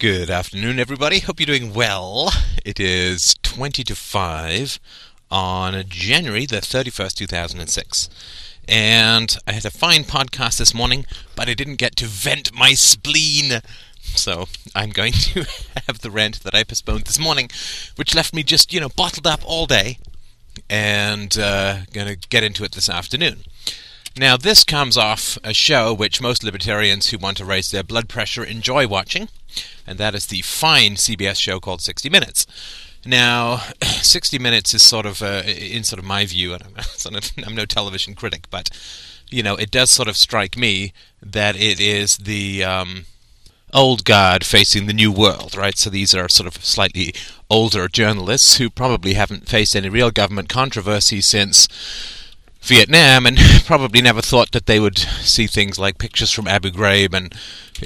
Good afternoon, everybody. Hope you're doing well. It is 20 to 5 on January the 31st, 2006. And I had a fine podcast this morning, but I didn't get to vent my spleen. So I'm going to have the rant that I postponed this morning, which left me just, you know, bottled up all day. And uh, going to get into it this afternoon. Now, this comes off a show which most libertarians who want to raise their blood pressure enjoy watching and that is the fine CBS show called 60 Minutes. Now, 60 Minutes is sort of, uh, in sort of my view, and I'm, I'm no television critic, but you know, it does sort of strike me that it is the um, old guard facing the new world, right? So these are sort of slightly older journalists who probably haven't faced any real government controversy since Vietnam and probably never thought that they would see things like pictures from Abu Ghraib and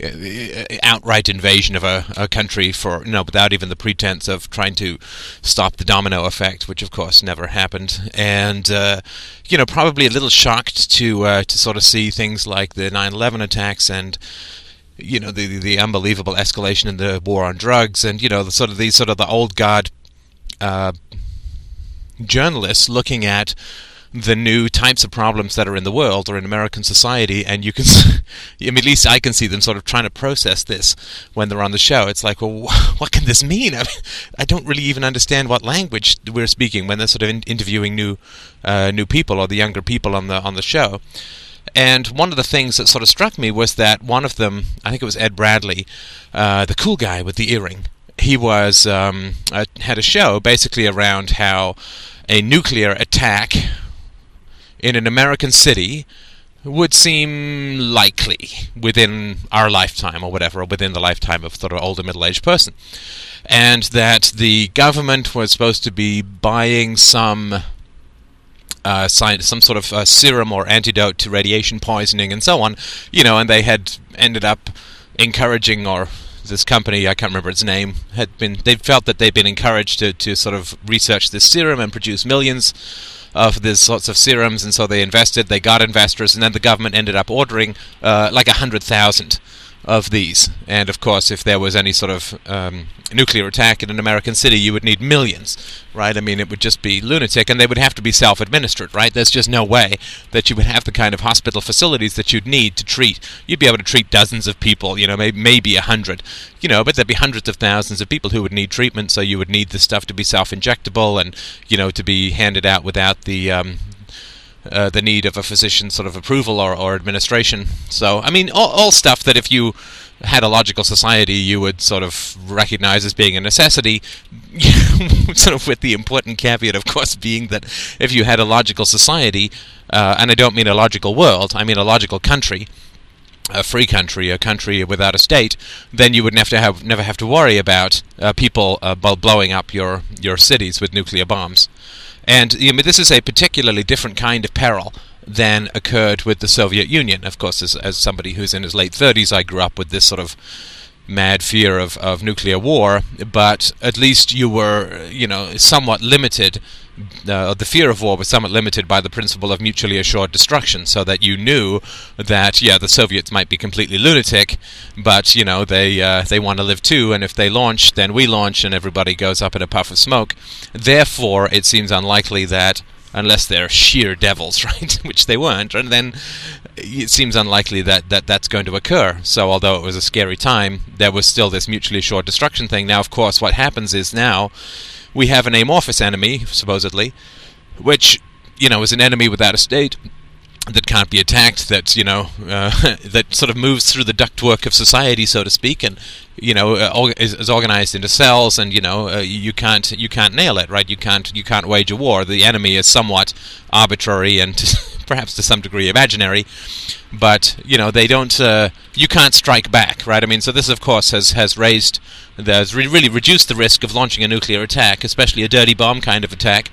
uh, outright invasion of a, a, country for you know without even the pretense of trying to stop the domino effect, which of course never happened, and uh, you know probably a little shocked to uh, to sort of see things like the 9/11 attacks and you know the the unbelievable escalation in the war on drugs and you know the sort of these sort of the old guard uh, journalists looking at the new types of problems that are in the world or in American society, and you can, I mean, at least I can see them sort of trying to process this when they're on the show. It's like, well, what can this mean? I, mean, I don't really even understand what language we're speaking when they're sort of in- interviewing new, uh, new people or the younger people on the on the show. And one of the things that sort of struck me was that one of them, I think it was Ed Bradley, uh, the cool guy with the earring, he was um, uh, had a show basically around how a nuclear attack in an American city would seem likely within our lifetime or whatever, or within the lifetime of sort of older middle aged person. And that the government was supposed to be buying some uh, some sort of uh, serum or antidote to radiation poisoning and so on, you know, and they had ended up encouraging or this company, I can't remember its name, had been they felt that they'd been encouraged to, to sort of research this serum and produce millions of these sorts of serums, and so they invested. They got investors, and then the government ended up ordering uh, like a hundred thousand of these. And of course, if there was any sort of um, nuclear attack in an American city, you would need millions, right? I mean, it would just be lunatic, and they would have to be self administered, right? There's just no way that you would have the kind of hospital facilities that you'd need to treat. You'd be able to treat dozens of people, you know, maybe, maybe a hundred, you know, but there'd be hundreds of thousands of people who would need treatment, so you would need the stuff to be self injectable and, you know, to be handed out without the, um, uh, the need of a physician's sort of approval or, or administration. So, I mean, all, all, stuff that if you had a logical society, you would sort of recognize as being a necessity, sort of with the important caveat, of course, being that if you had a logical society, uh, and I don't mean a logical world, I mean a logical country, a free country, a country without a state, then you would never have never have to worry about uh, people uh, blowing up your your cities with nuclear bombs. And you know, this is a particularly different kind of peril than occurred with the Soviet Union. Of course, as, as somebody who's in his late 30s, I grew up with this sort of mad fear of, of nuclear war, but at least you were, you know, somewhat limited uh, the fear of war was somewhat limited by the principle of mutually assured destruction, so that you knew that yeah, the Soviets might be completely lunatic, but you know they uh, they want to live too, and if they launch, then we launch, and everybody goes up in a puff of smoke. Therefore, it seems unlikely that unless they're sheer devils, right? Which they weren't, and then it seems unlikely that, that that's going to occur. So, although it was a scary time, there was still this mutually assured destruction thing. Now, of course, what happens is now we have an amorphous enemy, supposedly, which, you know, is an enemy without a state that can't be attacked, that, you know, uh, that sort of moves through the ductwork of society, so to speak, and, you know, uh, is, is, organized into cells, and, you know, uh, you can't you can't nail it, right? You can't you can't wage a war. The enemy is somewhat arbitrary and perhaps to some degree imaginary, but you know they don't. Uh, you can't strike back, right? I mean, so this of course has has raised, has re- really reduced the risk of launching a nuclear attack, especially a dirty bomb kind of attack,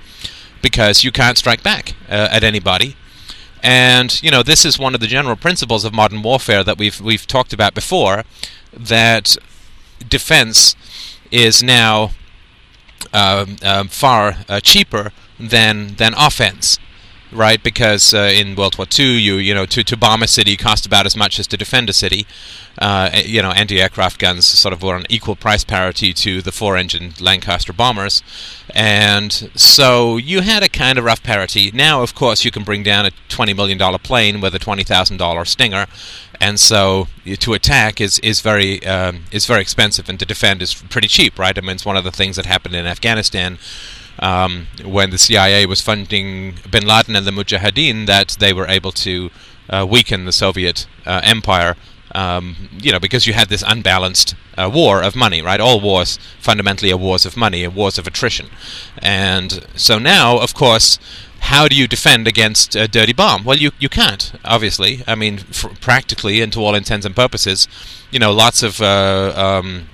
because you can't strike back uh, at anybody. And you know this is one of the general principles of modern warfare that we've we've talked about before, that defense is now um, um, far uh, cheaper than than offense right? Because uh, in World War II, you you know to, to bomb a city cost about as much as to defend a city. Uh, you know, anti-aircraft guns sort of were on equal price parity to the four-engine Lancaster bombers, and so you had a kind of rough parity. Now, of course, you can bring down a twenty million dollar plane with a twenty thousand dollar Stinger, and so to attack is is very um, is very expensive, and to defend is pretty cheap, right? I mean, it's one of the things that happened in Afghanistan um, when the CIA was funding Bin Laden and the Mujahideen that they were able to uh, weaken the Soviet uh, empire. Um, you know, because you had this unbalanced uh, war of money, right? All wars fundamentally are wars of money, are wars of attrition, and so now, of course, how do you defend against a dirty bomb? Well, you you can't, obviously. I mean, practically, and to all intents and purposes, you know, lots of uh, um,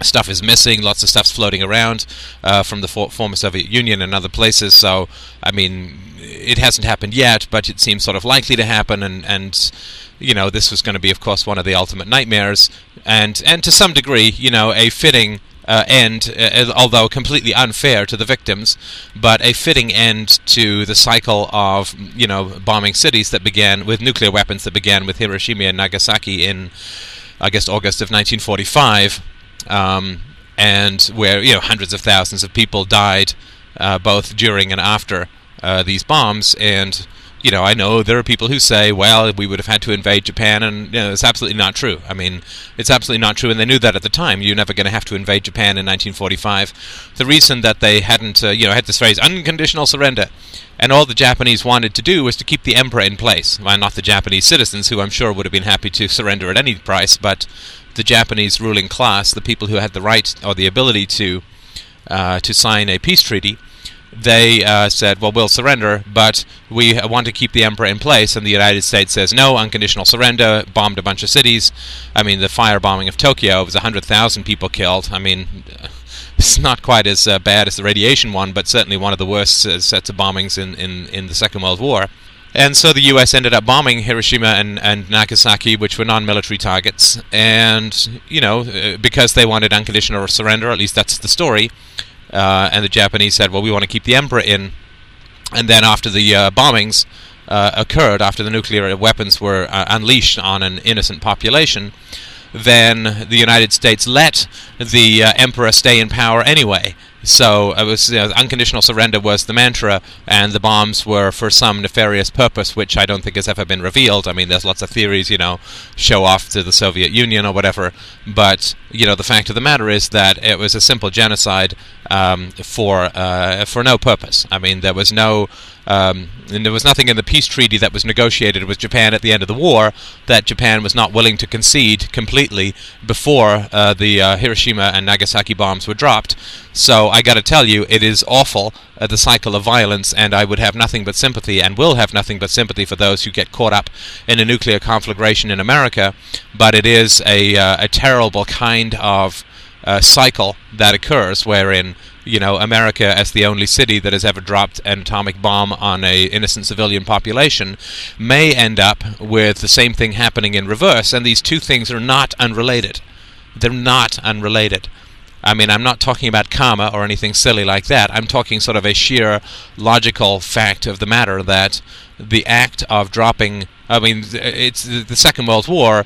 stuff is missing. Lots of stuff's floating around uh, from the for- former Soviet Union and other places. So, I mean, it hasn't happened yet, but it seems sort of likely to happen. And, and you know, this was going to be, of course, one of the ultimate nightmares. And and to some degree, you know, a fitting uh, end, uh, although completely unfair to the victims, but a fitting end to the cycle of you know bombing cities that began with nuclear weapons that began with Hiroshima and Nagasaki in, I guess, August of 1945 um, and where you know hundreds of thousands of people died uh, both during and after uh, these bombs. And you know, I know there are people who say, "Well, we would have had to invade Japan," and you know, it's absolutely not true. I mean, it's absolutely not true, and they knew that at the time. You're never going to have to invade Japan in 1945. The reason that they hadn't, uh, you know, had this phrase "unconditional surrender." And all the Japanese wanted to do was to keep the emperor in place. Well, not the Japanese citizens, who I'm sure would have been happy to surrender at any price, but the Japanese ruling class, the people who had the right or the ability to uh, to sign a peace treaty, they uh, said, "Well, we'll surrender, but we want to keep the emperor in place." And the United States says, "No, unconditional surrender." Bombed a bunch of cities. I mean, the firebombing of Tokyo was hundred thousand people killed. I mean. It's not quite as uh, bad as the radiation one, but certainly one of the worst uh, sets of bombings in, in, in the Second World War. And so the U.S. ended up bombing Hiroshima and, and Nagasaki, which were non-military targets, and you know uh, because they wanted unconditional surrender, at least that's the story. Uh, and the Japanese said, "Well, we want to keep the emperor in." And then after the uh, bombings uh, occurred, after the nuclear weapons were uh, unleashed on an innocent population, then the United States let the uh, emperor stay in power anyway. So it was you know, unconditional surrender was the mantra, and the bombs were for some nefarious purpose, which I don't think has ever been revealed. I mean, there's lots of theories, you know, show off to the Soviet Union or whatever. But you know, the fact of the matter is that it was a simple genocide um, for uh, for no purpose. I mean, there was no um, and there was nothing in the peace treaty that was negotiated with Japan at the end of the war that Japan was not willing to concede completely before uh, the uh, Hiroshima and Nagasaki bombs were dropped. So I got to tell you, it is awful uh, the cycle of violence, and I would have nothing but sympathy, and will have nothing but sympathy for those who get caught up in a nuclear conflagration in America. But it is a uh, a terrible kind of uh, cycle that occurs wherein you know, America as the only city that has ever dropped an atomic bomb on a innocent civilian population may end up with the same thing happening in reverse, and these two things are not unrelated. They're not unrelated. I mean, I'm not talking about karma or anything silly like that. I'm talking sort of a sheer logical fact of the matter that the act of dropping. I mean, it's the Second World War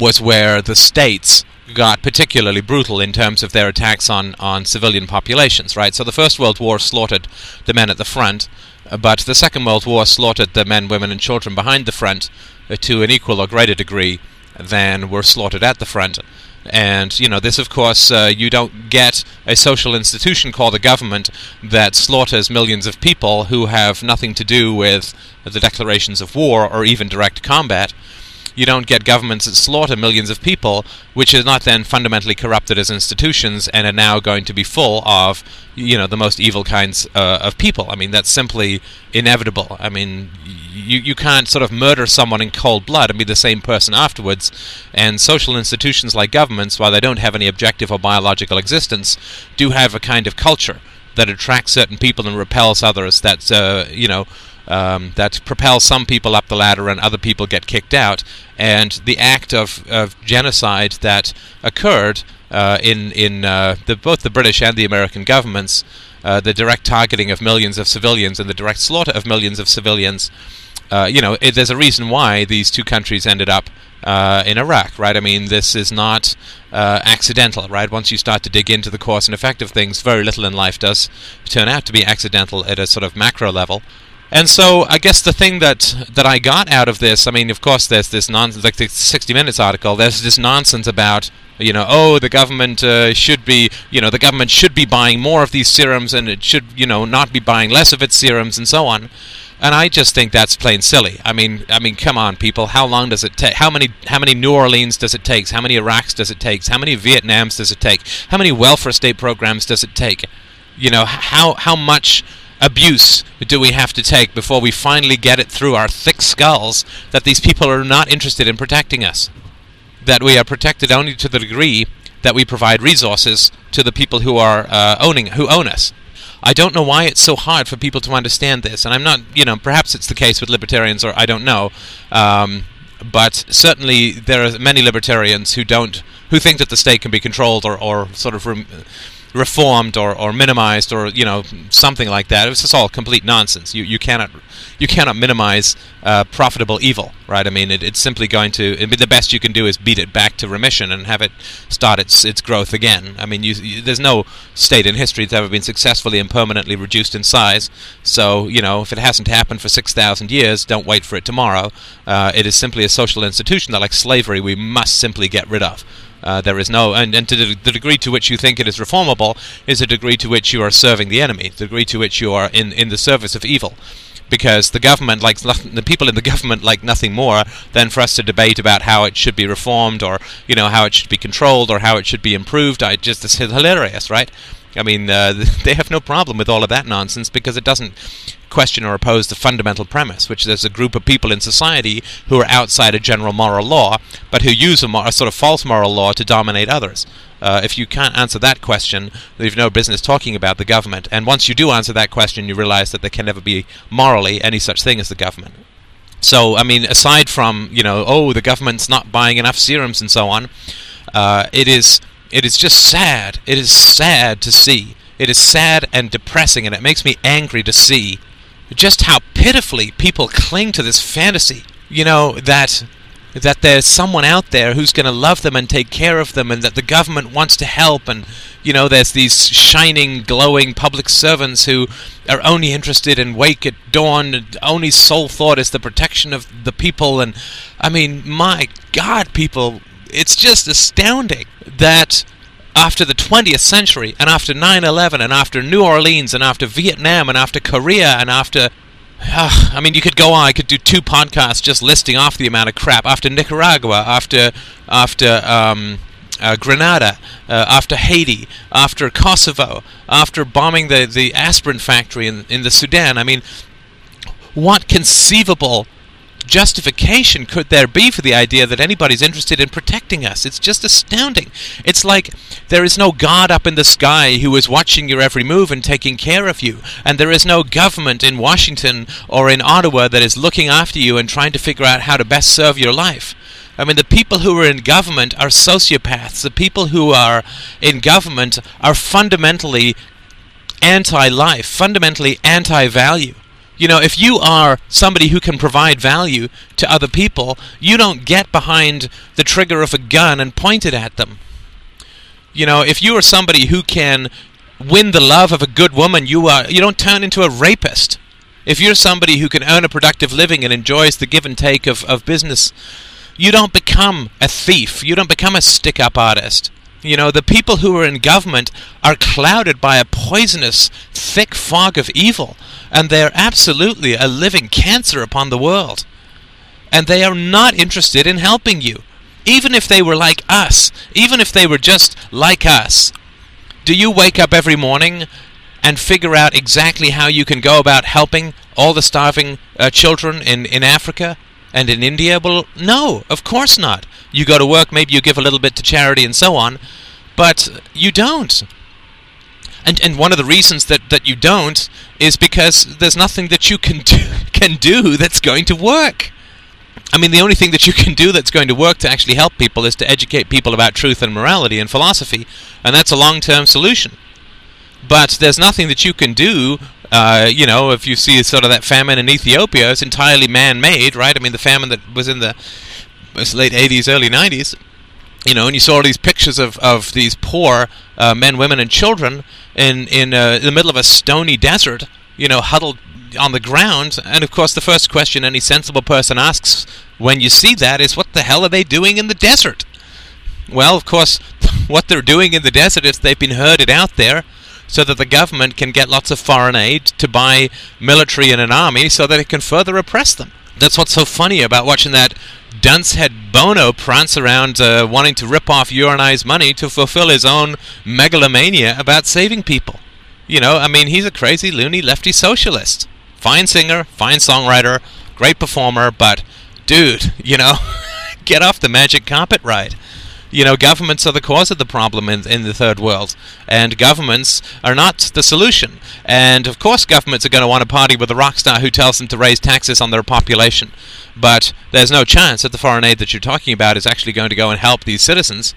was where the states got particularly brutal in terms of their attacks on, on civilian populations, right? So the First World War slaughtered the men at the front, uh, but the Second World War slaughtered the men, women, and children behind the front uh, to an equal or greater degree than were slaughtered at the front. And, you know, this, of course, uh, you don't get a social institution called a government that slaughters millions of people who have nothing to do with the declarations of war or even direct combat you don't get governments that slaughter millions of people, which are not then fundamentally corrupted as institutions and are now going to be full of, you know, the most evil kinds uh, of people. I mean, that's simply inevitable. I mean, you, you can't sort of murder someone in cold blood and be the same person afterwards. And social institutions like governments, while they don't have any objective or biological existence, do have a kind of culture that attracts certain people and repels others. That uh, you know um, that propels some people up the ladder and other people get kicked out. And the act of, of genocide that occurred uh, in in uh, the, both the British and the American governments uh, the direct targeting of millions of civilians and the direct slaughter of millions of civilians. Uh, you know, it, there's a reason why these two countries ended up uh, in Iraq, right? I mean, this is not uh, accidental, right? Once you start to dig into the cause and effect of things, very little in life does turn out to be accidental at a sort of macro level. And so I guess the thing that that I got out of this, I mean, of course, there's this nonsense, like the 60 Minutes article. There's this nonsense about, you know, oh, the government uh, should be, you know, the government should be buying more of these serums, and it should, you know, not be buying less of its serums, and so on. And I just think that's plain silly. I mean, I mean, come on, people. How long does it take? How many, how many New Orleans does it take? How many Iraqs does it take? How many Vietnams does it take? How many welfare state programs does it take? You know, how how much abuse do we have to take before we finally get it through our thick skulls that these people are not interested in protecting us? That we are protected only to the degree that we provide resources to the people who are uh, owning who own us. I don't know why it's so hard for people to understand this, and I'm not, you know, perhaps it's the case with libertarians, or I don't know, um, but certainly there are many libertarians who don't, who think that the state can be controlled or, or sort of. Rem- reformed or, or minimized or you know something like that. It's just all complete nonsense. You you cannot you cannot minimize uh, profitable evil, right? I mean, it, it's simply going to the best you can do is beat it back to remission and have it start its its growth again. I mean, you, you, there's no state in history that's ever been successfully and permanently reduced in size. So you know, if it hasn't happened for six thousand years, don't wait for it tomorrow. Uh, it is simply a social institution that, like slavery, we must simply get rid of. Uh, there is no, and, and to the, the, degree to which you think it is reformable is a degree to which you are serving the enemy, the degree to which you are in, in the service of evil. Because the government likes the people in the government like nothing more than for us to debate about how it should be reformed, or you know how it should be controlled, or how it should be improved. I just it's hilarious, right? I mean, uh, they have no problem with all of that nonsense because it doesn't question or oppose the fundamental premise, which there's a group of people in society who are outside a general moral law, but who use a, a sort of false moral law to dominate others. Uh, if you can't answer that question, you've no business talking about the government. And once you do answer that question, you realize that there can never be morally any such thing as the government. So, I mean, aside from you know, oh, the government's not buying enough serums and so on, uh, it is it is just sad. It is sad to see. It is sad and depressing, and it makes me angry to see just how pitifully people cling to this fantasy. You know that that there's someone out there who's going to love them and take care of them, and that the government wants to help, and you know there's these shining, glowing public servants who are only interested in wake at dawn, and only sole thought is the protection of the people. And I mean, my God, people, it's just astounding that after the 20th century, and after 9 11, and after New Orleans, and after Vietnam, and after Korea, and after. Uh, I mean, you could go on. I could do two podcasts just listing off the amount of crap. After Nicaragua, after after um, uh, Grenada, uh, after Haiti, after Kosovo, after bombing the, the aspirin factory in, in the Sudan. I mean, what conceivable justification could there be for the idea that anybody's interested in protecting us? It's just astounding. It's like there is no God up in the sky who is watching your every move and taking care of you, and there is no government in Washington or in Ottawa that is looking after you and trying to figure out how to best serve your life. I mean, the people who are in government are sociopaths. The people who are in government are fundamentally anti life, fundamentally anti value. You know, if you are somebody who can provide value to other people, you don't get behind the trigger of a gun and point it at them. You know, if you are somebody who can win the love of a good woman, you are you don't turn into a rapist. If you're somebody who can earn a productive living and enjoys the give and take of, of business, you don't become a thief. You don't become a stick up artist. You know, the people who are in government are clouded by a poisonous, thick fog of evil, and they're absolutely a living cancer upon the world. And they are not interested in helping you. Even if they were like us, even if they were just like us, do you wake up every morning and figure out exactly how you can go about helping all the starving uh, children in, in Africa and in India? Well, no, of course not. You go to work, maybe you give a little bit to charity and so on, but you don't. And and one of the reasons that, that you don't is because there's nothing that you can do, can do that's going to work. I mean, the only thing that you can do that's going to work to actually help people is to educate people about truth and morality and philosophy, and that's a long-term solution. but there's nothing that you can do. Uh, you know, if you see sort of that famine in Ethiopia, it's entirely man-made, right? I mean, the famine that was in the late 80s, early 90s. You know, and you saw all these pictures of, of these poor uh, men, women, and children in in, uh, in the middle of a stony desert. You know, huddled on the ground. And of course, the first question any sensible person asks when you see that is, "What the hell are they doing in the desert?" Well, of course, what they're doing in the desert is they've been herded out there so that the government can get lots of foreign aid to buy military and an army so that it can further oppress them. That's what's so funny about watching that dunce head Bono prance around uh, wanting to rip off your and I's money to fulfill his own megalomania about saving people. You know, I mean, he's a crazy, loony, lefty socialist. Fine singer, fine songwriter, great performer, but dude, you know, get off the magic carpet ride you know, governments are the cause of the problem in, in the third world, and governments are not the solution. And of course, governments are going to want to party with a rock star who tells them to raise taxes on their population. But there's no chance that the foreign aid that you're talking about is actually going to go and help these citizens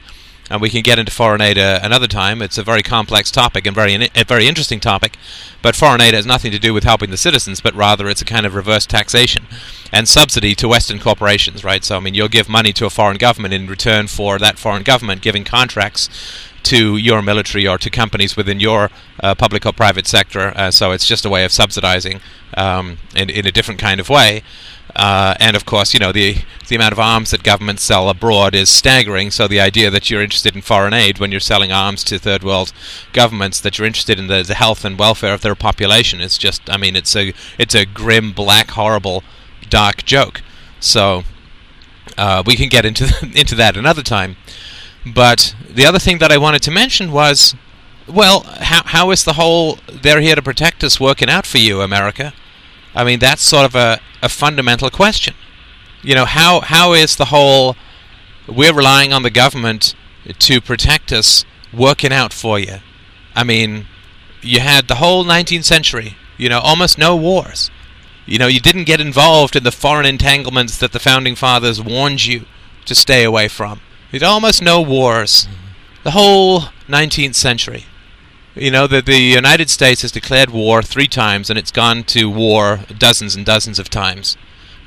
and we can get into foreign aid uh, another time. It's a very complex topic and very a very interesting topic. But foreign aid has nothing to do with helping the citizens, but rather it's a kind of reverse taxation and subsidy to Western corporations, right? So I mean, you'll give money to a foreign government in return for that foreign government giving contracts to your military or to companies within your uh, public or private sector. Uh, so it's just a way of subsidizing um, in, in a different kind of way. Uh, and of course, you know the the amount of arms that governments sell abroad is staggering. So the idea that you're interested in foreign aid when you're selling arms to third world governments, that you're interested in the, the health and welfare of their population, is just I mean it's a it's a grim, black, horrible, dark joke. So uh, we can get into into that another time. But the other thing that I wanted to mention was, well, how how is the whole "they're here to protect us" working out for you, America? I mean, that's sort of a, a fundamental question. You know, how how is the whole we're relying on the government to protect us working out for you? I mean, you had the whole 19th century, you know, almost no wars. You know, you didn't get involved in the foreign entanglements that the founding fathers warned you to stay away from. You had almost no wars. Mm-hmm. The whole 19th century. You know that the United States has declared war three times, and it's gone to war dozens and dozens of times.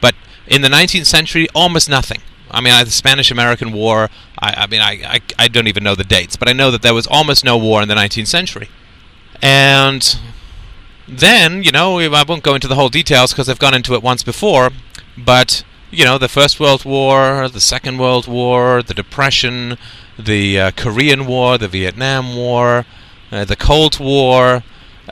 But in the 19th century, almost nothing. I mean, the Spanish-American War. I, I mean, I, I, I don't even know the dates, but I know that there was almost no war in the 19th century. And then, you know, I won't go into the whole details because I've gone into it once before. But you know, the First World War, the Second World War, the Depression, the uh, Korean War, the Vietnam War, uh, the Cold War.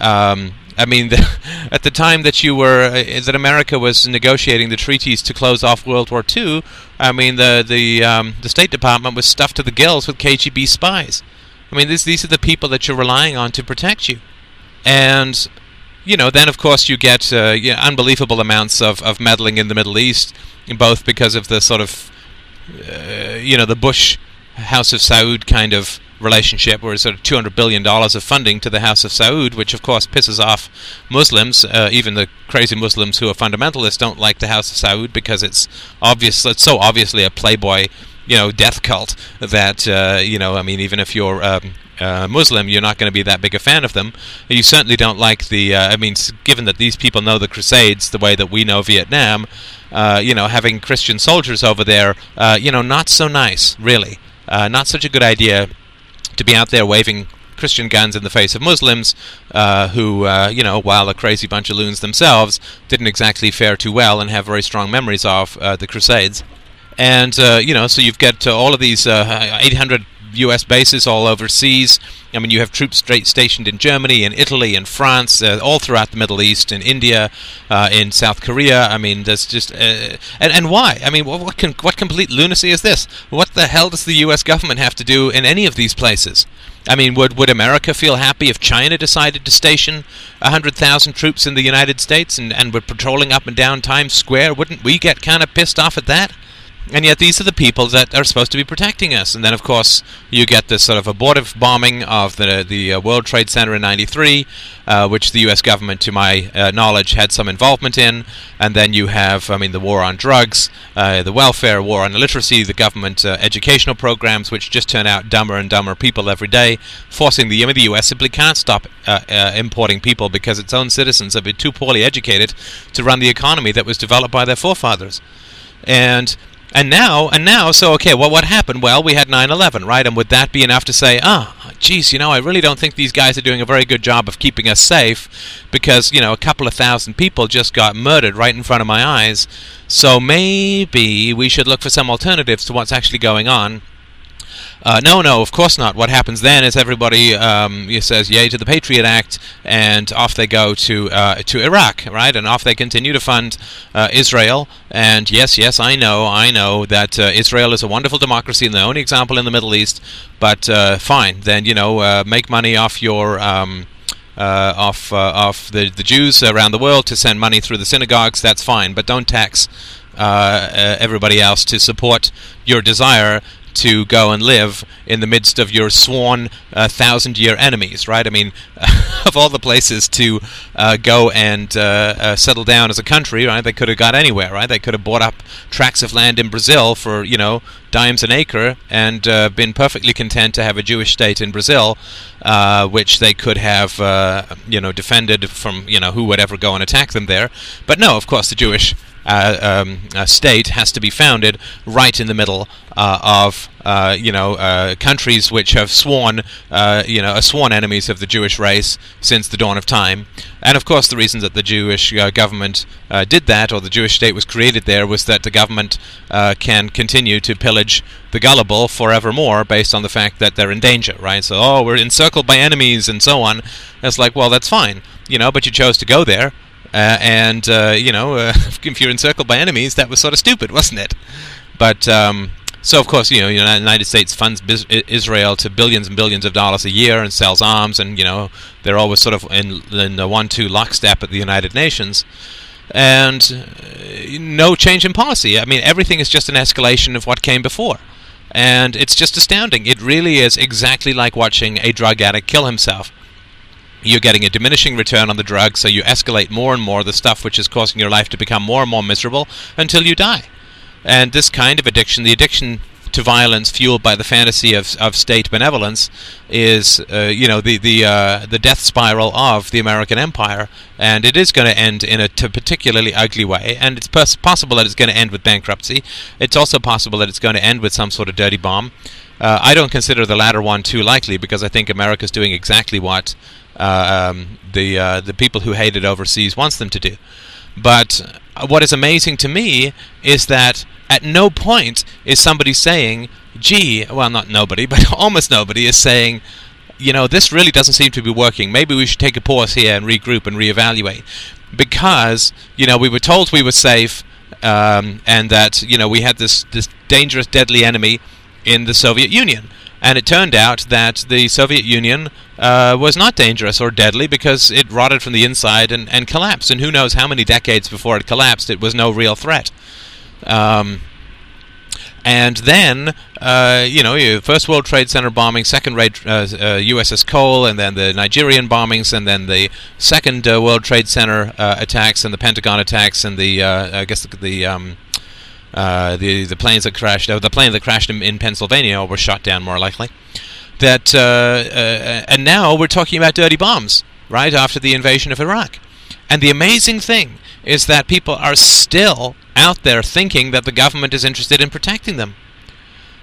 Um, I mean, the, at the time that you were uh, that America was negotiating the treaties to close off World War II, I mean, the the um, the State Department was stuffed to the gills with KGB spies. I mean, this, these are the people that you're relying on to protect you, and you know, then of course you get uh, you know, unbelievable amounts of, of meddling in the Middle East, both because of the sort of uh, you know the Bush House of Saud kind of relationship, where it's sort of two hundred billion dollars of funding to the House of Saud, which of course pisses off Muslims. Uh, even the crazy Muslims who are fundamentalists don't like the House of Saud because it's obvious. It's so obviously a playboy, you know, death cult that uh, you know. I mean, even if you're um, uh, Muslim, you're not going to be that big a fan of them. You certainly don't like the. Uh, I mean, given that these people know the Crusades the way that we know Vietnam, uh, you know, having Christian soldiers over there, uh, you know, not so nice, really. Uh, not such a good idea to be out there waving Christian guns in the face of Muslims, uh, who, uh, you know, while a crazy bunch of loons themselves, didn't exactly fare too well and have very strong memories of uh, the Crusades. And, uh, you know, so you've got uh, all of these uh, 800 U.S. bases all overseas. I mean, you have troops straight stationed in Germany, in Italy, in France, uh, all throughout the Middle East, in India, uh, in South Korea. I mean, there's just uh, and and why? I mean, what what, can, what complete lunacy is this? What the hell does the U.S. government have to do in any of these places? I mean, would would America feel happy if China decided to station hundred thousand troops in the United States and and were patrolling up and down Times Square? Wouldn't we get kind of pissed off at that? And yet these are the people that are supposed to be protecting us. And then, of course, you get this sort of abortive bombing of the the uh, World Trade Center in '93, uh, which the U.S. government, to my uh, knowledge, had some involvement in. And then you have, I mean, the war on drugs, uh, the welfare, war on illiteracy, the government uh, educational programs, which just turn out dumber and dumber people every day, forcing the I mean, the U.S. simply can't stop uh, importing people because its own citizens have been too poorly educated to run the economy that was developed by their forefathers. And and now, and now, so okay, well, what happened? Well, we had 9/11, right? And would that be enough to say, ah, geez, you know, I really don't think these guys are doing a very good job of keeping us safe, because you know, a couple of thousand people just got murdered right in front of my eyes. So maybe we should look for some alternatives to what's actually going on uh, no, no, of course not. What happens then is everybody um, says yay to the Patriot Act, and off they go to uh, to Iraq, right? And off they continue to fund uh, Israel. And yes, yes, I know, I know that uh, Israel is a wonderful democracy and the only example in the Middle East. But uh, fine, then you know, uh, make money off your. Um, uh, off uh, off the the Jews around the world to send money through the synagogues. That's fine, but don't tax uh, everybody else to support your desire to go and live in the midst of your sworn uh, thousand year enemies, right? I mean, of all the places to uh, go and uh, uh, settle down as a country, right? They could have got anywhere, right? They could have bought up tracts of land in Brazil for, you know, dimes an acre and uh, been perfectly content to have a Jewish state in Brazil, uh, which they could have, you know, defended from, you know, who would ever go and attack them there. But no, of course, the Jewish uh, um, state has to be founded right in the middle uh, of uh, you know uh, countries which have sworn you know are sworn enemies of the Jewish race since the dawn of time. And of course, the reason that the Jewish government did that, or the Jewish state was created there, was that the government can continue to pillage the gullible forevermore based on the fact that they're in danger, right? So, oh, we're encircled by enemies and so on. It's like, well, that's fine, you know, but you chose to go there. Uh, and uh, you know, uh, if you're encircled by enemies, that was sort of stupid, wasn't it? But um, so, of course, you know, the United States funds Israel to billions and billions of dollars a year and sells arms, and you know, they're always sort of in, in the one-two lockstep at the United Nations. And no change in policy. I mean, everything is just an escalation of what came before. And it's just astounding. It really is exactly like watching a drug addict kill himself you're getting a diminishing return on the drug, so you escalate more and more the stuff which is causing your life to become more and more miserable until you die. And this kind of addiction, the addiction to violence fueled by the fantasy of, of state benevolence, is uh, you know the the uh, the death spiral of the American empire, and it is going to end in a particularly ugly way. And it's pos- possible that it's going to end with bankruptcy. It's also possible that it's going to end with some sort of dirty bomb. Uh, I don't consider the latter one too likely because I think America's doing exactly what um, the uh, the people who hate it overseas wants them to do. But what is amazing to me is that at no point is somebody saying, "Gee," well, not nobody, but almost nobody is saying, "You know, this really doesn't seem to be working. Maybe we should take a pause here and regroup and reevaluate." Because you know we were told we were safe, um, and that you know we had this this dangerous, deadly enemy in the Soviet Union. And it turned out that the Soviet Union uh, was not dangerous or deadly because it rotted from the inside and, and collapsed. And who knows how many decades before it collapsed, it was no real threat. Um, and then, uh, you know, first World Trade Center bombing, second raid, uh, USS uh, Cole, and then the Nigerian bombings, and then the second uh, World Trade Center uh, attacks, and the Pentagon attacks, and the I guess the, the um, uh, the the planes that crashed, uh, the plane that crashed in, in Pennsylvania, were shot down more likely. That uh, uh, and now we're talking about dirty bombs, right after the invasion of Iraq. And the amazing thing is that people are still out there thinking that the government is interested in protecting them.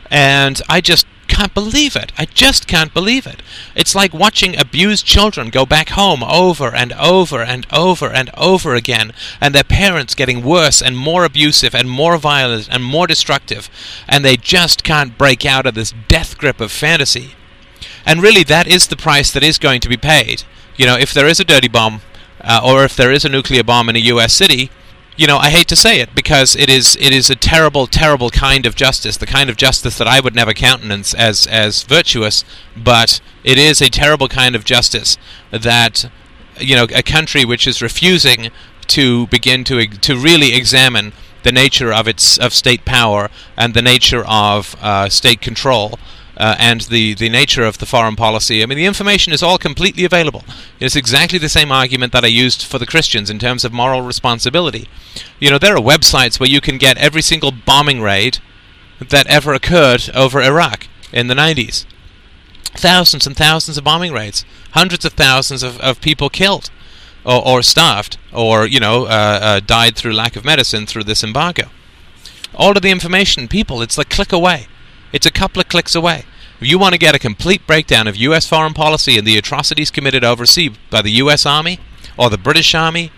And I just can't believe it. I just can't believe it. It's like watching abused children go back home over and over and over and over again, and their parents getting worse and more abusive and more violent and more destructive, and they just can't break out of this death grip of fantasy. And really, that is the price that is going to be paid. You know, if there is a dirty bomb, uh, or if there is a nuclear bomb in a U.S. city, you know, I hate to say it because it is it is a terrible, terrible kind of justice, the kind of justice that I would never countenance as as virtuous, but it is a terrible kind of justice that you know a country which is refusing to begin to to really examine the nature of its of state power and the nature of uh, state control uh, and the, the nature of the foreign policy. I mean, the information is all completely available. It's exactly the same argument that I used for the Christians in terms of moral responsibility. You know, there are websites where you can get every single bombing raid that ever occurred over Iraq in the 90s. Thousands and thousands of bombing raids, hundreds of thousands of, of people killed or, or starved or, you know, uh, uh, died through lack of medicine through this embargo. All of the information, people, it's like click away. It's a couple of clicks away. If you want to get a complete breakdown of U.S. foreign policy and the atrocities committed overseas by the U.S. Army or the British Army,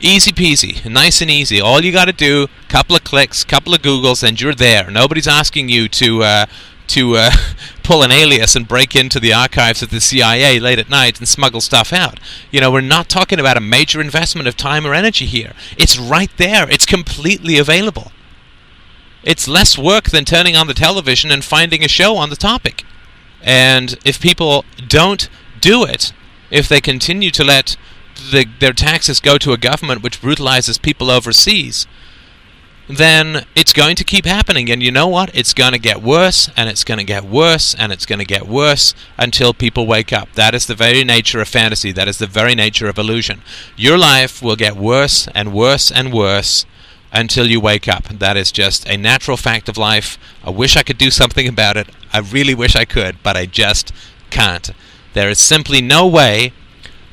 easy peasy, nice and easy. All you got to do, couple of clicks, couple of Googles, and you're there. Nobody's asking you to uh, to uh, pull an alias and break into the archives of the CIA late at night and smuggle stuff out. You know, we're not talking about a major investment of time or energy here. It's right there. It's completely available. It's less work than turning on the television and finding a show on the topic. And if people don't do it, if they continue to let the, their taxes go to a government which brutalizes people overseas, then it's going to keep happening. And you know what? It's going to get worse, and it's going to get worse, and it's going to get worse until people wake up. That is the very nature of fantasy. That is the very nature of illusion. Your life will get worse and worse and worse until you wake up. That is just a natural fact of life. I wish I could do something about it. I really wish I could, but I just can't. There is simply no way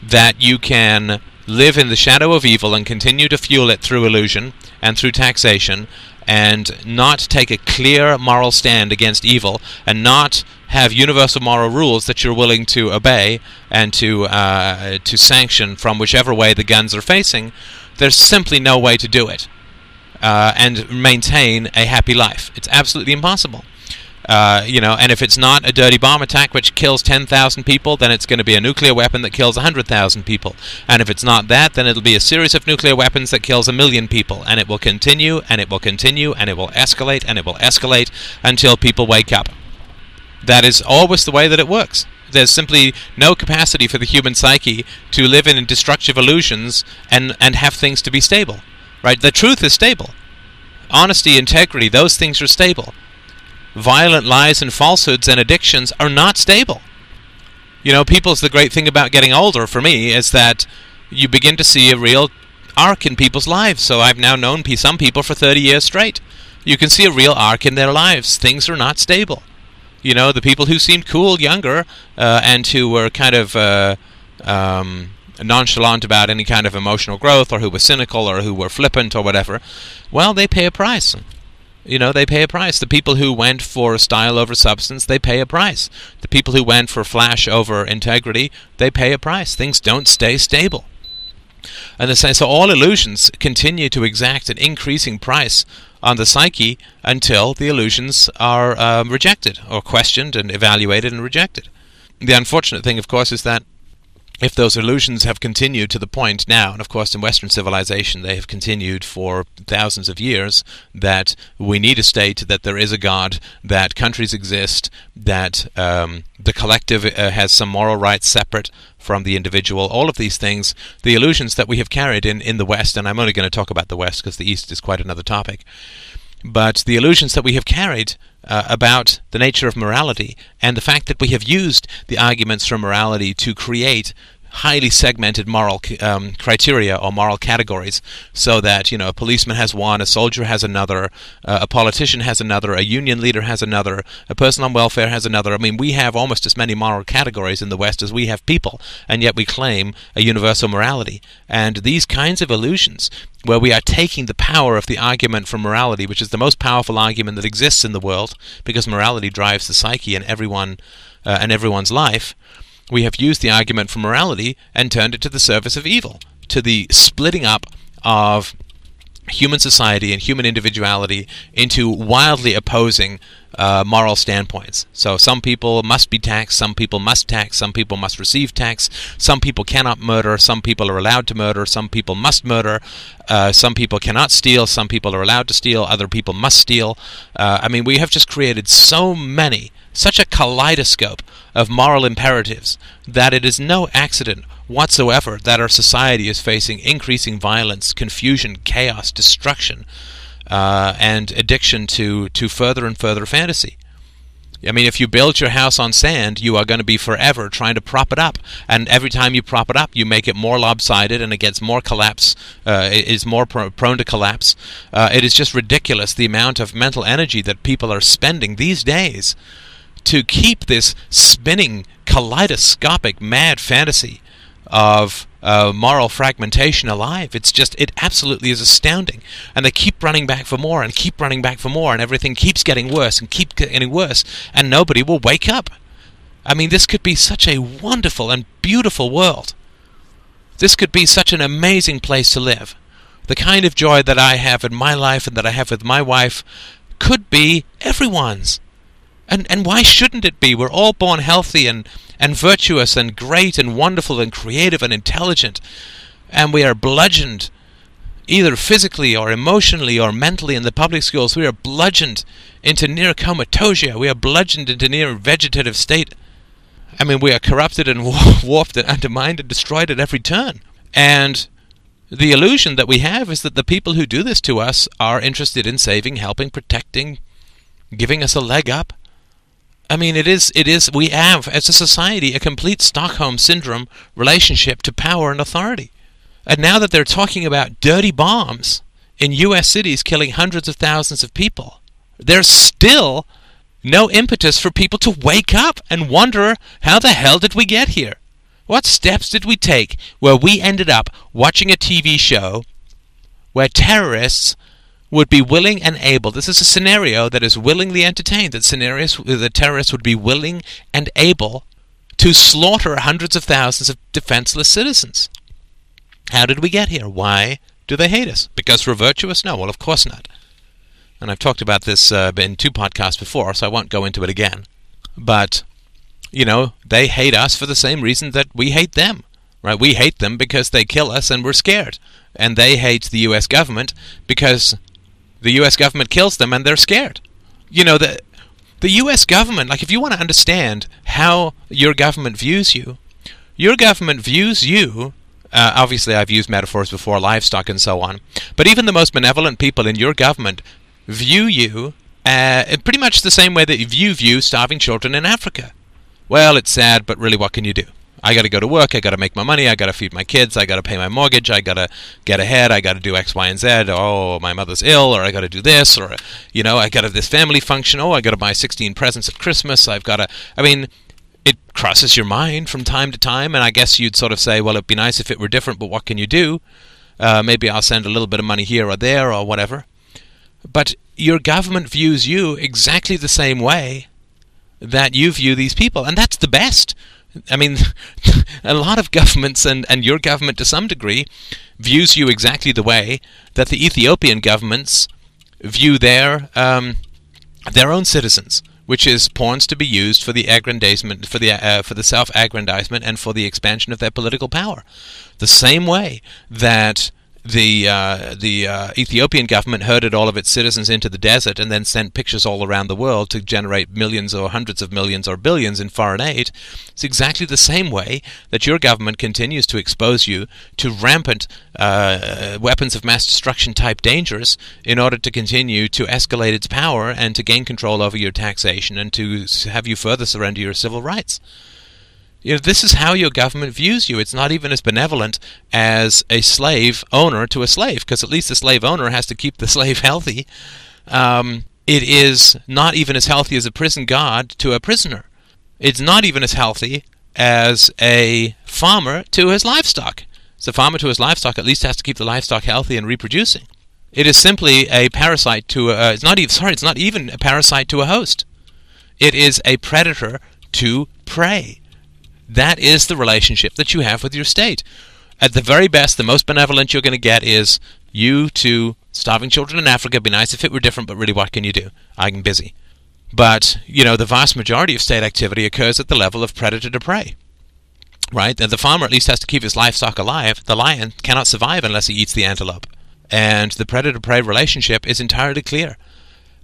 that you can live in the shadow of evil and continue to fuel it through illusion and through taxation and not take a clear moral stand against evil and not have universal moral rules that you're willing to obey and to uh, to sanction from whichever way the guns are facing. There's simply no way to do it uh, and maintain a happy life. It's absolutely impossible. Uh, you know, and if it's not a dirty bomb attack which kills 10,000 people, then it's going to be a nuclear weapon that kills 100,000 people. And if it's not that, then it'll be a series of nuclear weapons that kills a million people. And it will continue, and it will continue, and it will escalate, and it will escalate until people wake up. That is always the way that it works. There's simply no capacity for the human psyche to live in destructive illusions and, and have things to be stable. Right? The truth is stable. Honesty, integrity, those things are stable. Violent lies and falsehoods and addictions are not stable. You know, people's the great thing about getting older for me is that you begin to see a real arc in people's lives. So I've now known some people for 30 years straight. You can see a real arc in their lives. Things are not stable. You know, the people who seemed cool younger uh, and who were kind of uh, um, nonchalant about any kind of emotional growth or who were cynical or who were flippant or whatever, well, they pay a price. You know, they pay a price. The people who went for style over substance, they pay a price. The people who went for flash over integrity, they pay a price. Things don't stay stable. And the, so all illusions continue to exact an increasing price on the psyche until the illusions are um, rejected or questioned and evaluated and rejected. The unfortunate thing, of course, is that if those illusions have continued to the point now, and of course in Western civilization they have continued for thousands of years, that we need a state, that there is a God, that countries exist, that um, the collective uh, has some moral rights separate from the individual, all of these things, the illusions that we have carried in, in the West, and I'm only going to talk about the West because the East is quite another topic, but the illusions that we have carried uh, about the nature of morality and the fact that we have used the arguments from morality to create highly segmented moral um, criteria or moral categories so that you know a policeman has one a soldier has another uh, a politician has another a union leader has another a person on welfare has another i mean we have almost as many moral categories in the west as we have people and yet we claim a universal morality and these kinds of illusions where we are taking the power of the argument from morality, which is the most powerful argument that exists in the world, because morality drives the psyche and everyone uh, and everyone's life. We have used the argument from morality and turned it to the service of evil, to the splitting up of human society and human individuality into wildly opposing uh, moral standpoints. So some people must be taxed, some people must tax, some people must receive tax, some people cannot murder, some people are allowed to murder, some people must murder, uh, some people cannot steal, some people are allowed to steal, other people must steal. Uh, I mean, we have just created so many, such a kaleidoscope of moral imperatives that it is no accident whatsoever that our society is facing increasing violence, confusion, chaos, destruction uh, and addiction to, to further and further fantasy. I mean, if you build your house on sand, you are going to be forever trying to prop it up, and every time you prop it up, you make it more lopsided, and it gets more collapse. Uh, is more prone to collapse. Uh, it is just ridiculous the amount of mental energy that people are spending these days to keep this spinning kaleidoscopic mad fantasy of uh, moral fragmentation alive. It's just, it absolutely is astounding. And they keep running back for more and keep running back for more, and everything keeps getting worse and keep getting worse, and nobody will wake up. I mean, this could be such a wonderful and beautiful world. This could be such an amazing place to live. The kind of joy that I have in my life and that I have with my wife could be everyone's. And and why shouldn't it be? We're all born healthy and and virtuous and great and wonderful and creative and intelligent, and we are bludgeoned either physically or emotionally or mentally in the public schools. We are bludgeoned into near comatosia. We are bludgeoned into near vegetative state. I mean, we are corrupted and warped and undermined and destroyed at every turn. And the illusion that we have is that the people who do this to us are interested in saving, helping, protecting, giving us a leg up. I mean, it is, it is, we have, as a society, a complete Stockholm syndrome relationship to power and authority. And now that they're talking about dirty bombs in U.S. cities killing hundreds of thousands of people, there's still no impetus for people to wake up and wonder how the hell did we get here? What steps did we take where we ended up watching a TV show where terrorists would be willing and able. This is a scenario that is willingly entertained. That scenarios the terrorists would be willing and able to slaughter hundreds of thousands of defenseless citizens. How did we get here? Why do they hate us? Because we're virtuous? No, well, of course not. And I've talked about this uh, in two podcasts before, so I won't go into it again. But, you know, they hate us for the same reason that we hate them. Right? We hate them because they kill us and we're scared. And they hate the US government because the U.S. government kills them and they're scared. You know, the, the U.S. government, like if you want to understand how your government views you, your government views you. Uh, obviously, I've used metaphors before, livestock and so on. But even the most benevolent people in your government view you uh, pretty much the same way that you view starving children in Africa. Well, it's sad, but really, what can you do? I got to go to work. I got to make my money. I got to feed my kids. I got to pay my mortgage. I got to get ahead. I got to do X, Y, and Z. Oh, my mother's ill, or I got to do this, or you know, I got to this family function. Oh, I got to buy 16 presents at Christmas. I've got to. I mean, it crosses your mind from time to time, and I guess you'd sort of say, well, it'd be nice if it were different, but what can you do? Uh, maybe I'll send a little bit of money here or there or whatever. But your government views you exactly the same way that you view these people, and that's the best. I mean, a lot of governments, and, and your government to some degree, views you exactly the way that the Ethiopian governments view their um, their own citizens, which is pawns to be used for the aggrandizement, for the uh, for the self-aggrandizement, and for the expansion of their political power. The same way that the uh, the uh, Ethiopian government herded all of its citizens into the desert and then sent pictures all around the world to generate millions or hundreds of millions or billions in foreign aid. It's exactly the same way that your government continues to expose you to rampant uh, weapons of mass destruction type dangers in order to continue to escalate its power and to gain control over your taxation and to have you further surrender your civil rights. You know, this is how your government views you. It's not even as benevolent as a slave owner to a slave, because at least the slave owner has to keep the slave healthy. Um, it is not even as healthy as a prison guard to a prisoner. It's not even as healthy as a farmer to his livestock. So, farmer to his livestock at least has to keep the livestock healthy and reproducing. It is simply a parasite to a. It's not even sorry. It's not even a parasite to a host. It is a predator to prey. That is the relationship that you have with your state. At the very best, the most benevolent you're going to get is you to starving children in Africa. It'd be nice if it were different, but really, what can you do? I'm busy. But, you know, the vast majority of state activity occurs at the level of predator to prey. Right? The farmer at least has to keep his livestock alive. The lion cannot survive unless he eats the antelope. And the predator prey relationship is entirely clear.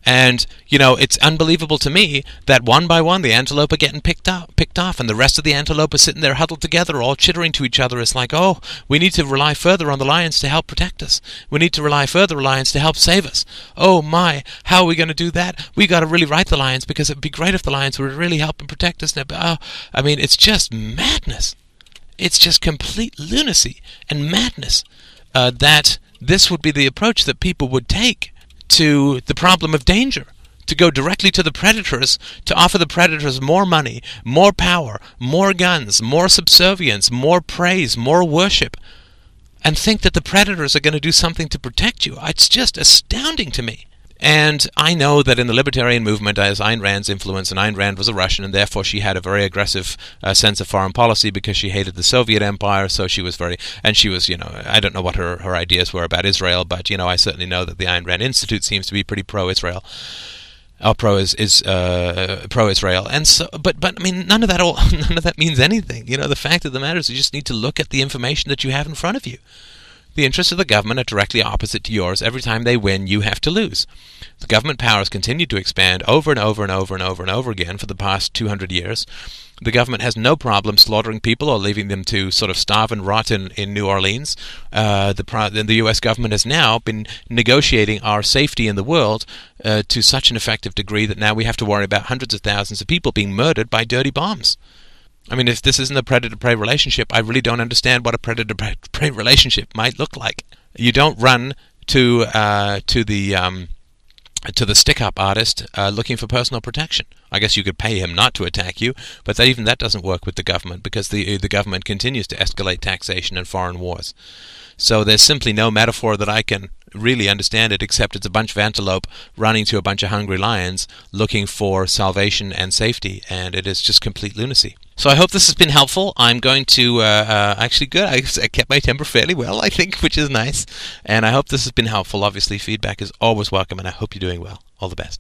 And you know, it's unbelievable to me that one by one the antelope are getting picked up, picked off, and the rest of the antelope are sitting there huddled together, all chittering to each other. It's like, oh, we need to rely further on the lions to help protect us. We need to rely further on lions to help save us. Oh my, how are we going to do that? We got to really write the lions because it'd be great if the lions would really help and protect us. Oh, I mean, it's just madness. It's just complete lunacy and madness uh, that this would be the approach that people would take to the problem of danger. To go directly to the predators, to offer the predators more money, more power, more guns, more subservience, more praise, more worship, and think that the predators are going to do something to protect you. It's just astounding to me. And I know that in the libertarian movement, as Ayn Rand's influence, and Ayn Rand was a Russian, and therefore she had a very aggressive uh, sense of foreign policy because she hated the Soviet Empire. So she was very, and she was, you know, I don't know what her, her ideas were about Israel, but you know, I certainly know that the Ayn Rand Institute seems to be pretty pro-Israel. Oh, pro is is uh, pro Israel, and so, but but I mean, none of that all none of that means anything. You know, the fact of the matter is, you just need to look at the information that you have in front of you. The interests of the government are directly opposite to yours. Every time they win, you have to lose. The government powers continued to expand over and over and over and over and over again for the past 200 years. The government has no problem slaughtering people or leaving them to sort of starve and rot in, in New Orleans. Uh, the, the U.S. government has now been negotiating our safety in the world uh, to such an effective degree that now we have to worry about hundreds of thousands of people being murdered by dirty bombs. I mean, if this isn't a predator prey relationship, I really don't understand what a predator prey relationship might look like. You don't run to uh, to the um, to the stick-up artist uh, looking for personal protection. I guess you could pay him not to attack you, but that, even that doesn't work with the government because the the government continues to escalate taxation and foreign wars. So there's simply no metaphor that I can really understand it except it's a bunch of antelope running to a bunch of hungry lions looking for salvation and safety, and it is just complete lunacy. So I hope this has been helpful. I'm going to uh, uh, actually good. I, I, kept my temper fairly well, I think, which is nice. And I hope this has been helpful. Obviously, feedback is always welcome, and I hope you're doing well. All the best.